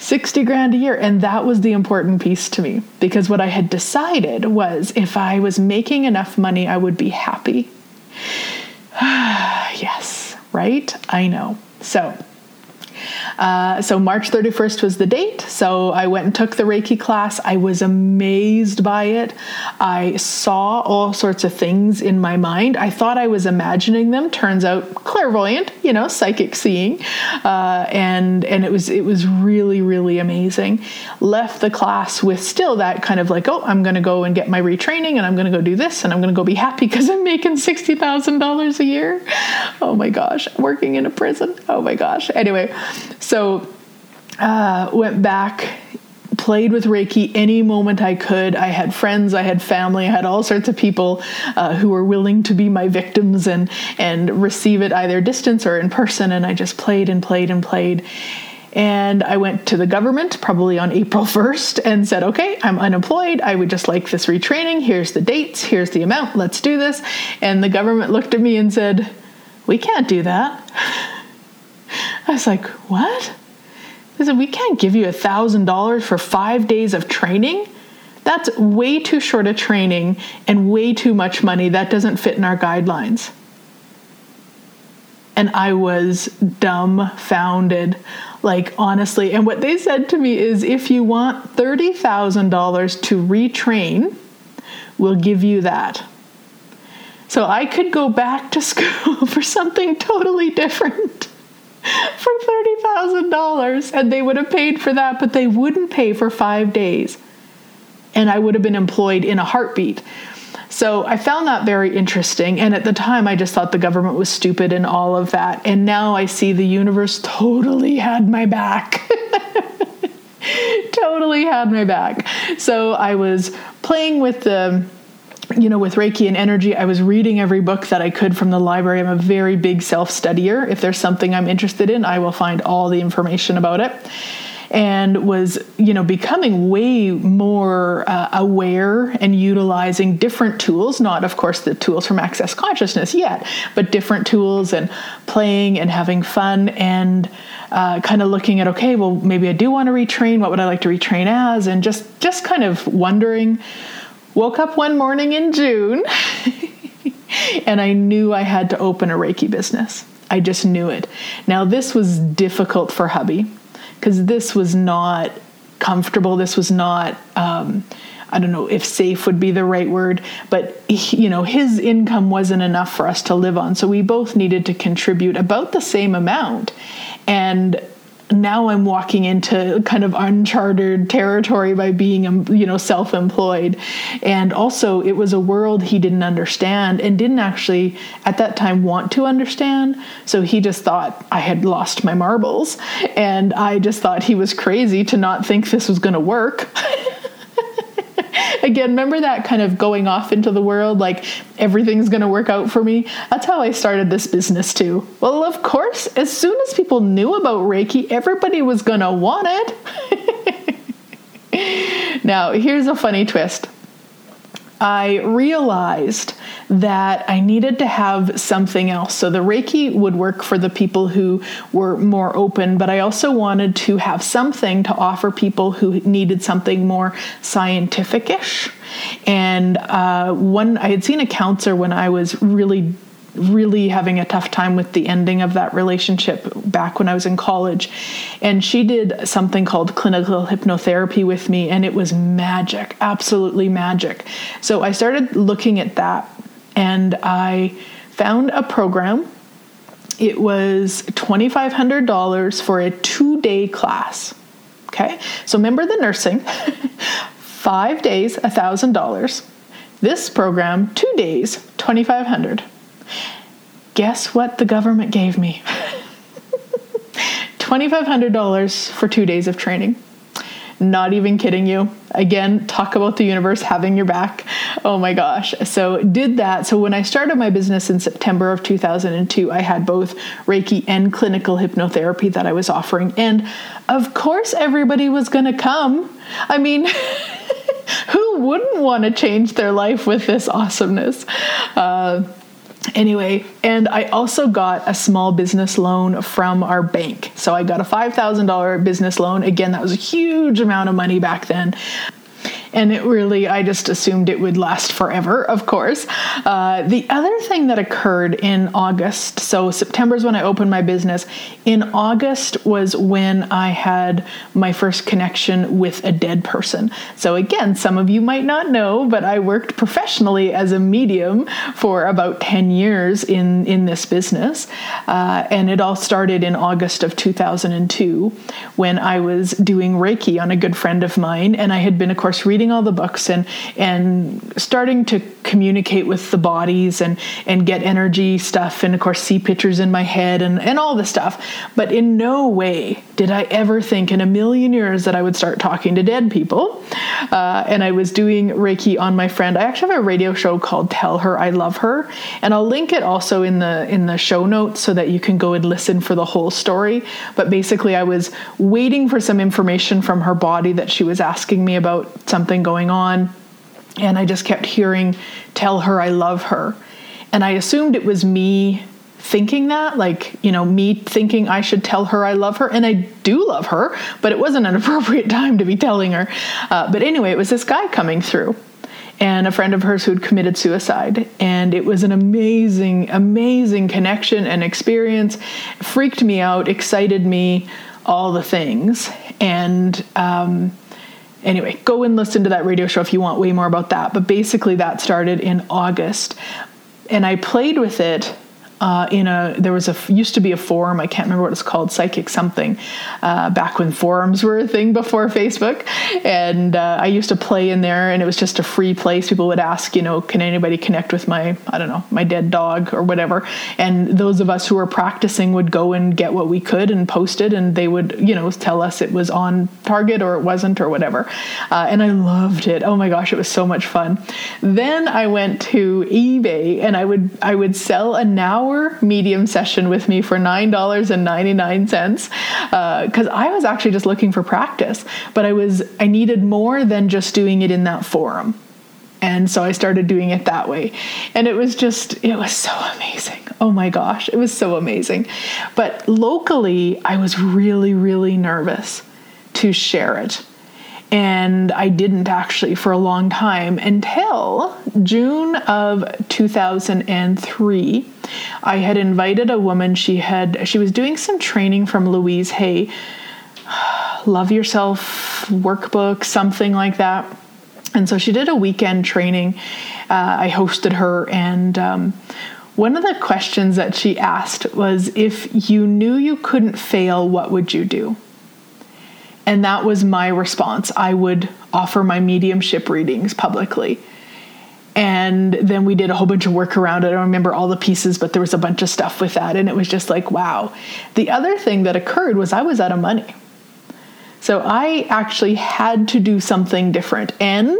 60 grand a year. And that was the important piece to me because what I had decided was if I was making enough money, I would be happy. yes, right? I know. So, uh, so March 31st was the date. So I went and took the Reiki class. I was amazed by it. I saw all sorts of things in my mind. I thought I was imagining them. Turns out clairvoyant, you know, psychic seeing, uh, and and it was it was really really amazing. Left the class with still that kind of like, oh, I'm going to go and get my retraining, and I'm going to go do this, and I'm going to go be happy because I'm making sixty thousand dollars a year. Oh my gosh, working in a prison. Oh my gosh. Anyway, uh, went back played with Reiki any moment I could. I had friends, I had family, I had all sorts of people uh, who were willing to be my victims and and receive it either distance or in person. And I just played and played and played. And I went to the government probably on April 1st and said, okay, I'm unemployed. I would just like this retraining. Here's the dates. Here's the amount. Let's do this. And the government looked at me and said, we can't do that. I was like, what? They said, we can't give you a $1,000 for five days of training. That's way too short a training and way too much money. That doesn't fit in our guidelines. And I was dumbfounded, like honestly. And what they said to me is if you want $30,000 to retrain, we'll give you that. So I could go back to school for something totally different for $30,000 and they would have paid for that, but they wouldn't pay for five days. And I would have been employed in a heartbeat. So I found that very interesting. And at the time, I just thought the government was stupid and all of that. And now I see the universe totally had my back. totally had my back. So I was playing with the you know, with Reiki and energy, I was reading every book that I could from the library. I'm a very big self studier. If there's something I'm interested in, I will find all the information about it. And was, you know, becoming way more uh, aware and utilizing different tools, not, of course, the tools from Access Consciousness yet, but different tools and playing and having fun and uh, kind of looking at, okay, well, maybe I do want to retrain. What would I like to retrain as? And just, just kind of wondering woke up one morning in June and I knew I had to open a Reiki business. I just knew it. Now, this was difficult for hubby because this was not comfortable. This was not. Um, I don't know if safe would be the right word, but you know, his income wasn't enough for us to live on. So we both needed to contribute about the same amount. And now I'm walking into kind of uncharted territory by being, you know, self-employed. And also, it was a world he didn't understand and didn't actually at that time want to understand. So he just thought I had lost my marbles, and I just thought he was crazy to not think this was going to work. Again, remember that kind of going off into the world, like everything's going to work out for me? That's how I started this business too. Well, of course, as soon as people knew about Reiki, everybody was going to want it. now, here's a funny twist. I realized that I needed to have something else. So the Reiki would work for the people who were more open, but I also wanted to have something to offer people who needed something more scientific ish. And uh, one, I had seen a counselor when I was really really having a tough time with the ending of that relationship back when I was in college. And she did something called clinical hypnotherapy with me, and it was magic, absolutely magic. So I started looking at that, and I found a program. It was $2,500 for a two day class. Okay, so remember the nursing, five days, $1,000. This program, two days, 2500 guess what the government gave me? $2,500 for two days of training. Not even kidding you. Again, talk about the universe having your back. Oh my gosh. So, did that. So, when I started my business in September of 2002, I had both Reiki and clinical hypnotherapy that I was offering. And of course, everybody was going to come. I mean, who wouldn't want to change their life with this awesomeness? Uh, Anyway, and I also got a small business loan from our bank. So I got a $5,000 business loan. Again, that was a huge amount of money back then and it really i just assumed it would last forever of course. Uh, the other thing that occurred in august so september is when i opened my business. In august was when i had my first connection with a dead person. So again some of you might not know but i worked professionally as a medium for about 10 years in in this business. Uh, and it all started in august of 2002 when i was doing reiki on a good friend of mine. And i had been of course reading reading all the books and and starting to communicate with the bodies and and get energy stuff. And of course see pictures in my head and and all this stuff. But in no way did i ever think in a million years that i would start talking to dead people. Uh, and i was doing reiki on my friend. I actually have a radio show called tell her i love her. And i'll link it also in the in the show notes so that you can go and listen for the whole story. But basically i was waiting for some information from her body that she was asking me about something going on and I just kept hearing, tell her I love her. And I assumed it was me thinking that, like, you know, me thinking I should tell her I love her. And I do love her, but it wasn't an appropriate time to be telling her. Uh, but anyway, it was this guy coming through and a friend of hers who'd committed suicide. And it was an amazing, amazing connection and experience. It freaked me out, excited me, all the things. And, um, anyway, go and listen to that radio show if you want way more about that. But basically, that started in August. And I played with it uh, in a there was a used to be a forum I can't remember what it's called psychic something uh, back when forums were a thing before Facebook. And uh, I used to play in there and it was just a free place. People would ask you know can anybody connect with my I don't know my dead dog or whatever. And those of us who were practicing would go and get what we could and post it and they would you know tell us it was on target or it wasn't or whatever. Uh, and I loved it. Oh my gosh it was so much fun. Then I went to eBay and I would I would sell a now hour medium session with me for $9.99 because uh, I was actually just looking for practice, but I was I needed more than just doing it in that forum. And so I started doing it that way. And it was just, it was so amazing. Oh my gosh, it was so amazing. But locally, I was really, really nervous to share it and I didn't actually for a long time until June of 2003. I had invited a woman she had she was doing some training from Louise Hay love yourself workbook something like that. And so she did a weekend training. Uh, I hosted her and um, one of the questions that she asked was if you knew you couldn't fail, what would you do? And that was my response. I would offer my mediumship readings publicly. And then we did a whole bunch of work around it. I don't remember all the pieces, but there was a bunch of stuff with that. And it was just like, wow. The other thing that occurred was I was out of money. So I actually had to do something different. And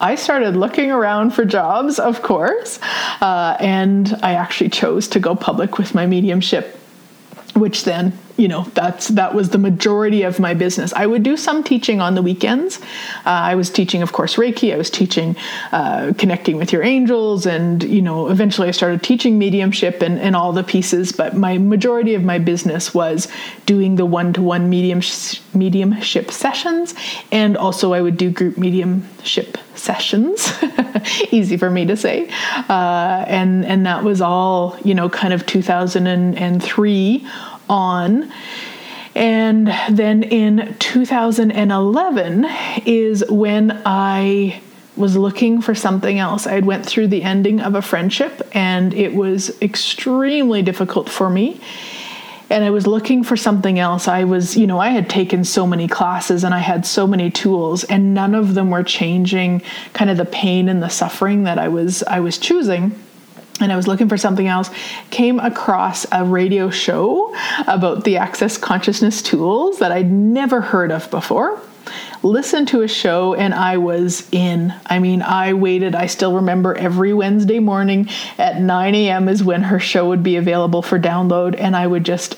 I started looking around for jobs, of course. Uh, and I actually chose to go public with my mediumship, which then you know that's that was the majority of my business. I would do some teaching on the weekends. Uh, i was teaching of course reiki. I was teaching uh, connecting with your angels and you know eventually i started teaching mediumship and, and all the pieces but my majority of my business was doing the one-to-one medium mediumship sessions and also i would do group mediumship sessions easy for me to say. Uh, and and that was all you know kind of 2003 on. And then in 2011 is when I was looking for something else. I had went through the ending of a friendship and it was extremely difficult for me. And I was looking for something else. I was, you know, I had taken so many classes and I had so many tools and none of them were changing kind of the pain and the suffering that I was I was choosing and I was looking for something else, came across a radio show about the Access Consciousness tools that I'd never heard of before. Listened to a show and I was in. I mean, I waited. I still remember every Wednesday morning at 9 a.m. is when her show would be available for download, and I would just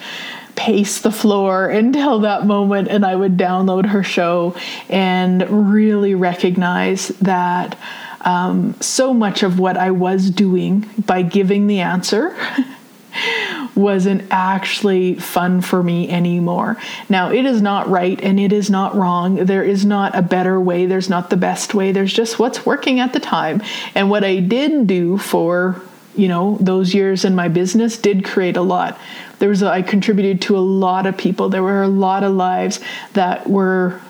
pace the floor until that moment and I would download her show and really recognize that um, so much of what I was doing by giving the answer wasn't actually fun for me anymore. Now, it is not right and it is not wrong. There is not a better way, there's not the best way. There's just what's working at the time. And what I did do for you know those years in my business did create a lot there was a, I contributed to a lot of people there were a lot of lives that were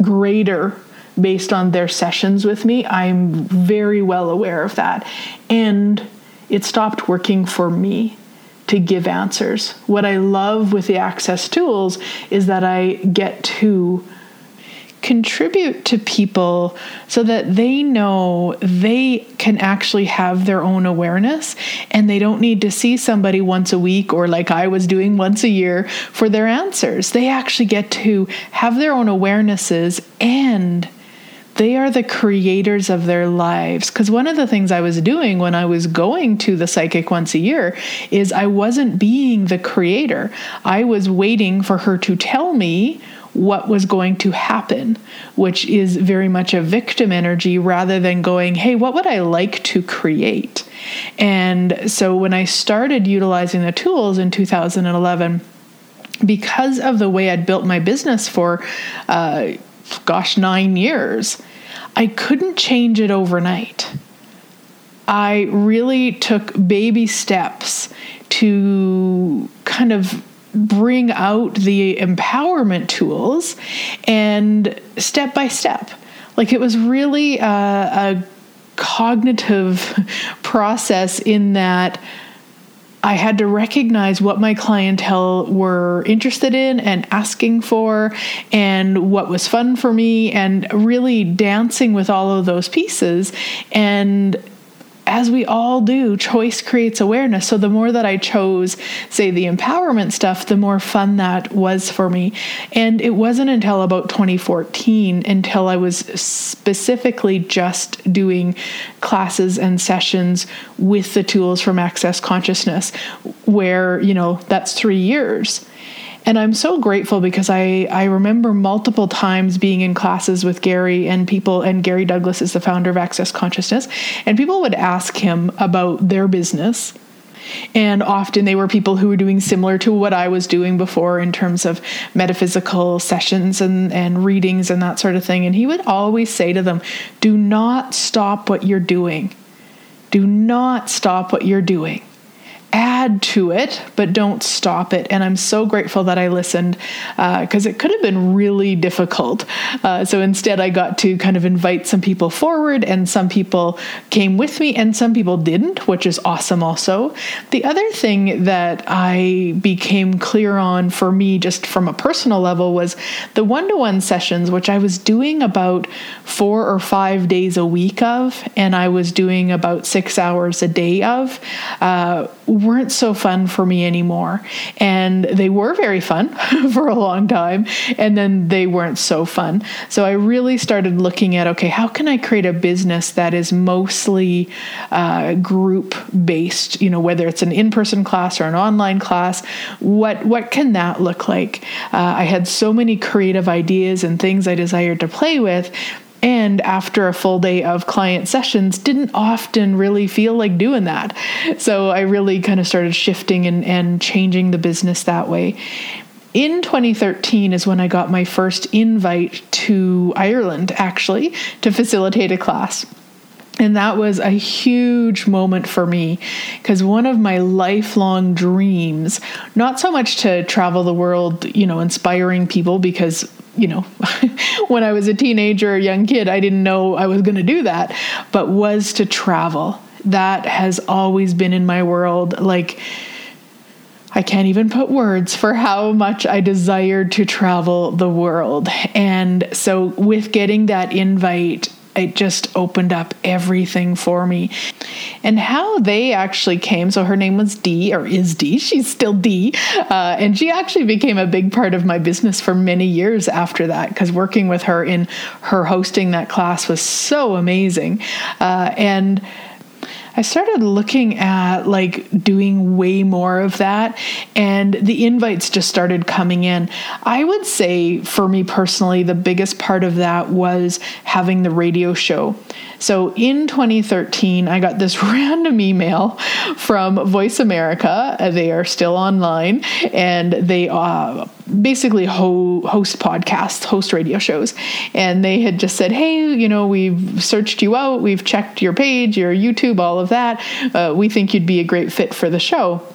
greater based on their sessions with me. I'm very well aware of that. And it stopped working for me to give answers. What I love with the access tools is that I get to contribute to people so that they know they can actually have their own awareness and they don't need to see somebody once a week or like I was doing once a year for their answers. They actually get to have their own awarenesses and they are the creators of their lives. Because one of the things I was doing when I was going to the psychic once a year is I wasn't being the creator. I was waiting for her to tell me what was going to happen, which is very much a victim energy rather than going, hey, what would I like to create? And so when I started utilizing the tools in 2011, because of the way I'd built my business for, uh, gosh, nine years, I couldn't change it overnight. I really took baby steps to kind of bring out the empowerment tools and step by step. Like it was really a, a cognitive process in that I had to recognize what my clientele were interested in and asking for, and what was fun for me, and really dancing with all of those pieces. And as we all do, choice creates awareness. So the more that I chose, say, the empowerment stuff, the more fun that was for me. And it wasn't until about 2014 until I was specifically just doing classes and sessions with the tools from Access Consciousness, where, you know, that's three years. And I'm so grateful because I, I remember multiple times being in classes with Gary and people, and Gary Douglas is the founder of Access Consciousness, and people would ask him about their business. And often they were people who were doing similar to what I was doing before in terms of metaphysical sessions and, and readings and that sort of thing. And he would always say to them, Do not stop what you're doing. Do not stop what you're doing add to it, but don't stop it. And I'm so grateful that I listened because uh, it could have been really difficult. Uh, so instead, I got to kind of invite some people forward, and some people came with me, and some people didn't, which is awesome also. The other thing that I became clear on for me, just from a personal level, was the one to one sessions, which I was doing about four or five days a week of, and I was doing about six hours a day of. Uh, weren't so fun for me anymore. And they were very fun for a long time, and then they weren't so fun. So I really started looking at okay, how can I create a business that is mostly uh, group based? You know, whether it's an in person class or an online class, what what can that look like? Uh, I had so many creative ideas and things I desired to play with and after a full day of client sessions didn't often really feel like doing that. So i really kind of started shifting and, and changing the business that way. In 2013 is when i got my first invite to ireland actually to facilitate a class. And that was a huge moment for me because one of my lifelong dreams, not so much to travel the world, you know, inspiring people, because you know, when I was a teenager, young kid, I didn't know I was going to do that, but was to travel. That has always been in my world. Like, I can't even put words for how much I desired to travel the world. And so, with getting that invite, it just opened up everything for me. And how they actually came so her name was Dee, or is Dee, she's still Dee. Uh, and she actually became a big part of my business for many years after that because working with her in her hosting that class was so amazing. Uh, and I started looking at like doing way more of that, and the invites just started coming in. I would say for me personally, the biggest part of that was having the radio show. So in 2013, I got this random email from Voice America. They are still online and they uh, basically ho- host podcasts, host radio shows. And they had just said, hey, you know, we've searched you out, we've checked your page, your YouTube, all of that. Uh, we think you'd be a great fit for the show.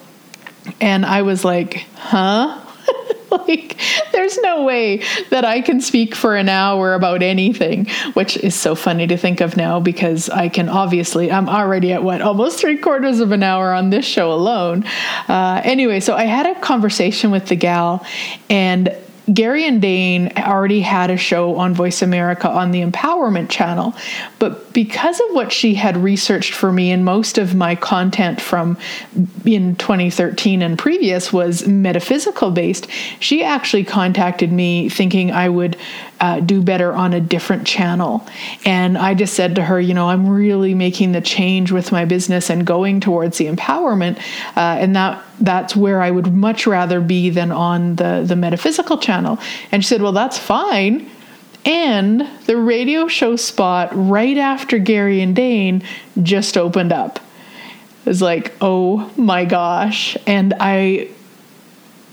And I was like, huh? like there's no way that I can speak for an hour about anything, which is so funny to think of now because I can obviously I'm already at what almost three quarters of an hour on this show alone. Uh, anyway, so I had a conversation with the gal, and Gary and Dane already had a show on Voice America on the Empowerment Channel, but because of what she had researched for me, and most of my content from in 2013 and previous was metaphysical based, she actually contacted me thinking I would uh, do better on a different channel. And I just said to her, you know, I'm really making the change with my business and going towards the empowerment, uh, and that that's where I would much rather be than on the the metaphysical channel. And she said, well, that's fine. And the radio show spot right after Gary and Dane just opened up. It was like, oh my gosh. And I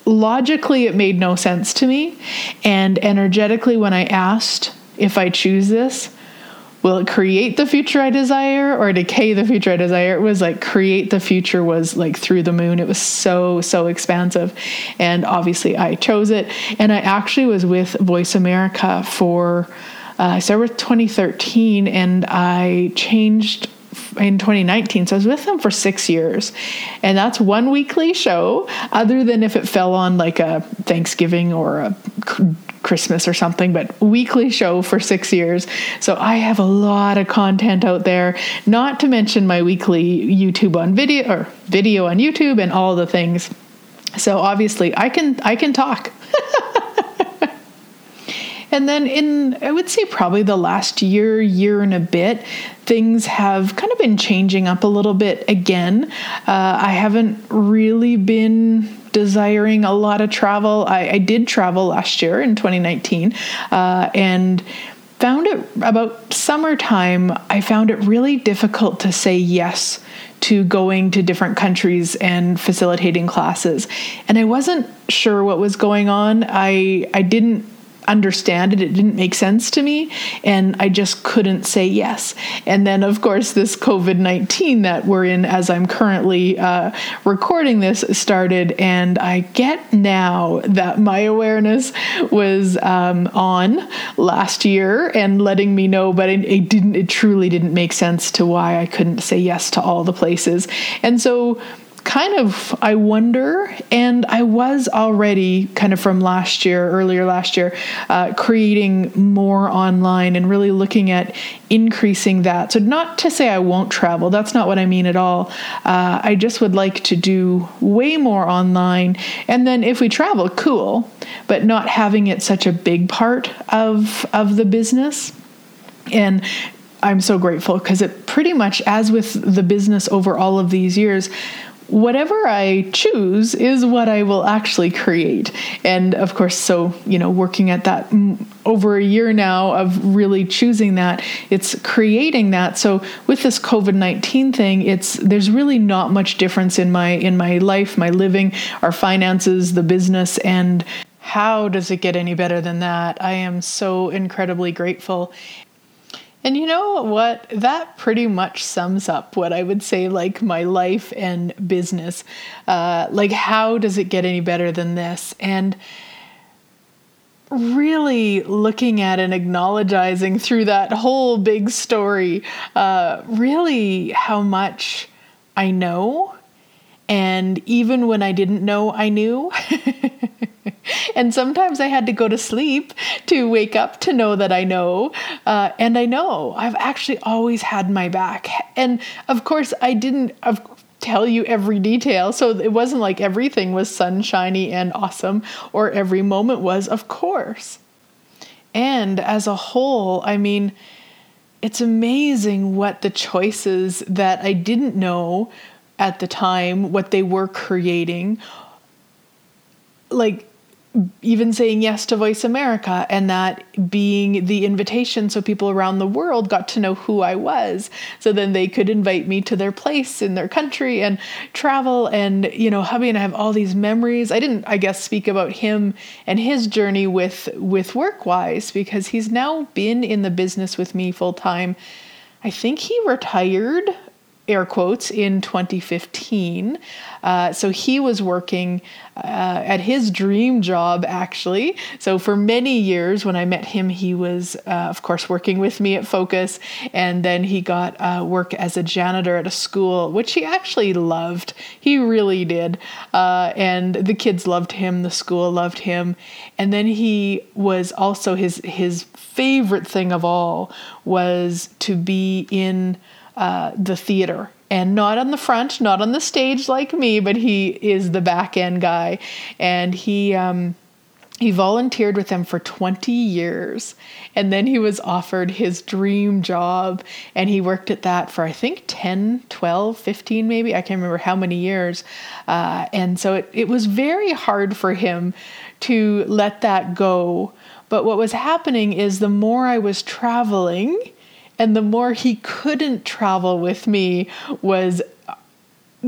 logically it made no sense to me. And energetically when i asked if i choose this will it create the future i desire or decay the future i desire? It was like create the future was like through the moon. It was so so expansive. And obviously i chose it. And i actually was with voice america for uh, i started with 2013 and i changed in 2019. So I was with them for six years. And that's one weekly show, other than if it fell on like a Thanksgiving or a Christmas or something, but weekly show for six years. So I have a lot of content out there, not to mention my weekly YouTube on video or video on YouTube and all the things. So obviously I can I can talk. And then in, I would say probably the last year, year and a bit, things have kind of been changing up a little bit again. Uh, I haven't really been desiring a lot of travel. I, I did travel last year in 2019 uh, and found it about summertime, I found it really difficult to say yes to going to different countries and facilitating classes. And I wasn't sure what was going on. I I didn't understand it. It didn't make sense to me. And I just couldn't say yes. And then, of course, this COVID 19 that we're in as I'm currently uh, recording this started. And I get now that my awareness was um, on last year and letting me know, but it, it didn't, it truly didn't make sense to why I couldn't say yes to all the places. And so, kind of I wonder, and I was already kind of from last year, earlier last year, uh, creating more online and really looking at increasing that. So, not to say I won't travel, that's not what I mean at all. Uh, I just would like to do way more online. And then if we travel, cool, but not having it such a big part of, of the business. And I'm so grateful because it pretty much, as with the business over all of these years, whatever I choose is what I will actually create. And of course, so, you know, working at that mm, over a year now of really choosing that, it's creating that. So with this COVID-19 thing, it's there's really not much difference in my in my life, my living, our finances, the business and how does it get any better than that? I am so incredibly grateful. And you know what? That pretty much sums up what I would say like my life and business. Uh, like, how does it get any better than this? And really looking at and acknowledging through that whole big story, uh, really how much I know. And even when I didn't know, I knew. and sometimes I had to go to sleep to wake up to know that I know. Uh, and I know I've actually always had my back. And of course, I didn't tell you every detail. So it wasn't like everything was sunshiny and awesome, or every moment was, of course. And as a whole, I mean, it's amazing what the choices that I didn't know at the time, what they were creating, like even saying yes to Voice America and that being the invitation so people around the world got to know who I was. So then they could invite me to their place in their country and travel. And, you know, hubby and I have all these memories. I didn't, I guess, speak about him and his journey with, with Workwise because he's now been in the business with me full time. I think he retired air quotes in 2015. Uh, so he was working uh, at his dream job, actually. So for many years, when I met him, he was, uh, of course, working with me at Focus. And then he got uh, work as a janitor at a school, which he actually loved. He really did. Uh, and the kids loved him, the school loved him. And then he was also his, his favorite thing of all was to be in uh, the theater. And not on the front, not on the stage like me, but he is the back end guy. And he, um, he volunteered with them for 20 years. And then he was offered his dream job. And he worked at that for i think 10 12 15 maybe. I can't remember how many years. Uh, and so it, it was very hard for him to let that go. But what was happening is the more i was traveling and the more he couldn't travel with me was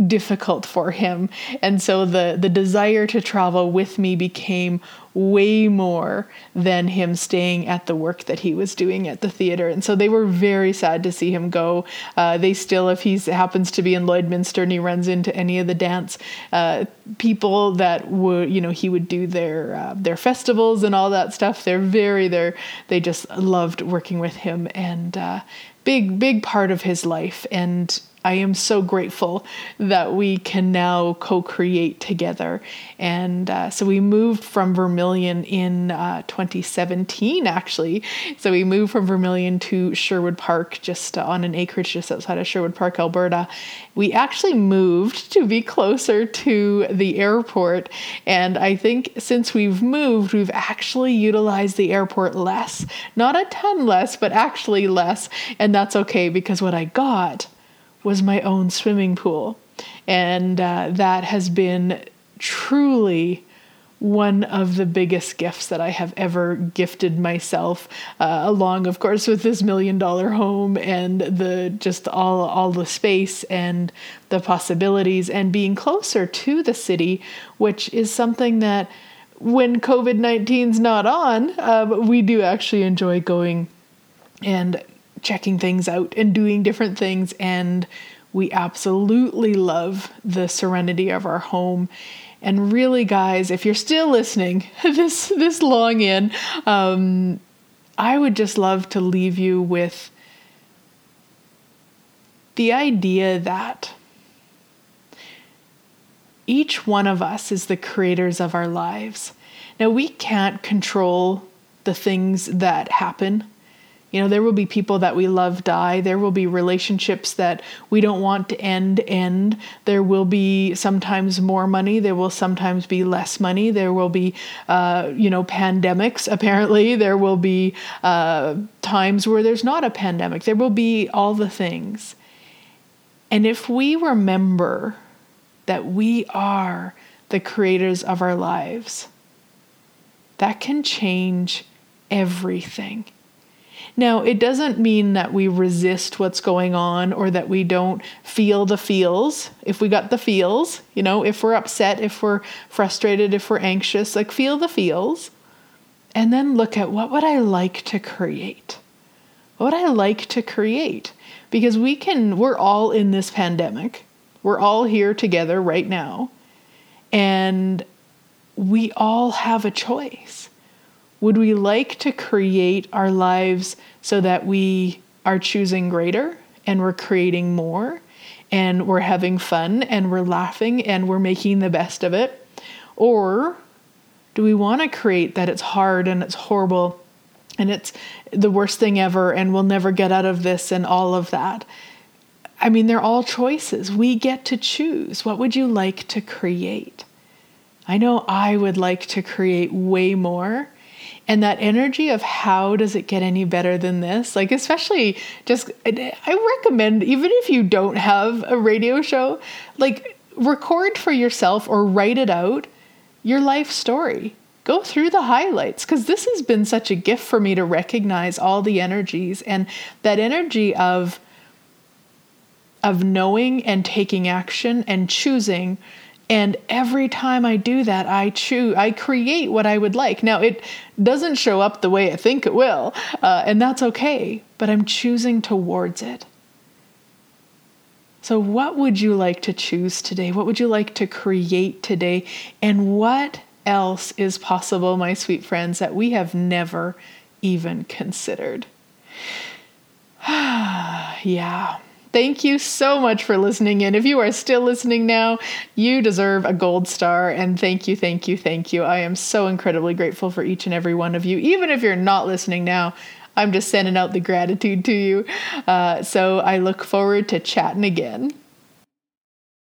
difficult for him. And so the the desire to travel with me became way more than him staying at the work that he was doing at the theater. And so they were very sad to see him go. Uh, they still if he happens to be in lloydminster and he runs into any of the dance uh, people that would you know he would do their uh, their festivals and all that stuff they're very they're they just loved working with him and uh, big big part of his life. And I am so grateful that we can now co create together. And uh, so we moved from Vermilion in uh, 2017, actually. So we moved from Vermilion to Sherwood Park, just on an acreage just outside of Sherwood Park, Alberta. We actually moved to be closer to the airport. And I think since we've moved, we've actually utilized the airport less. Not a ton less, but actually less. And that's okay because what I got was my own swimming pool. And uh, that has been truly one of the biggest gifts that I have ever gifted myself, uh, along, of course, with this million dollar home and the just all all the space and the possibilities and being closer to the city, which is something that when COVID 19's not on, uh, we do actually enjoy going and checking things out and doing different things. And we absolutely love the serenity of our home. And really, guys, if you're still listening this this long in, um, I would just love to leave you with the idea that each one of us is the creators of our lives. Now, we can't control the things that happen you know, there will be people that we love die. There will be relationships that we don't want to end end. There will be sometimes more money. There will sometimes be less money. There will be, uh, you know, pandemics. Apparently, there will be uh, times where there's not a pandemic. There will be all the things. And if we remember that we are the creators of our lives, that can change everything. Now, it doesn't mean that we resist what's going on or that we don't feel the feels. If we got the feels, you know, if we're upset, if we're frustrated, if we're anxious, like feel the feels. And then look at what would I like to create? What would I like to create? Because we can, we're all in this pandemic. We're all here together right now. And we all have a choice. Would we like to create our lives so that we are choosing greater and we're creating more and we're having fun and we're laughing and we're making the best of it? Or do we want to create that it's hard and it's horrible and it's the worst thing ever and we'll never get out of this and all of that? I mean, they're all choices. We get to choose. What would you like to create? I know I would like to create way more and that energy of how does it get any better than this? Like especially just i recommend even if you don't have a radio show like record for yourself or write it out your life story. Go through the highlights because this has been such a gift for me to recognize all the energies and that energy of of knowing and taking action and choosing and every time I do that, I choose, I create what I would like. Now, it doesn't show up the way I think it will, uh, and that's okay, but I'm choosing towards it. So, what would you like to choose today? What would you like to create today? And what else is possible, my sweet friends, that we have never even considered? yeah. Thank you so much for listening in. If you are still listening now, you deserve a gold star. And thank you, thank you, thank you. I am so incredibly grateful for each and every one of you. Even if you're not listening now, I'm just sending out the gratitude to you. Uh, so I look forward to chatting again.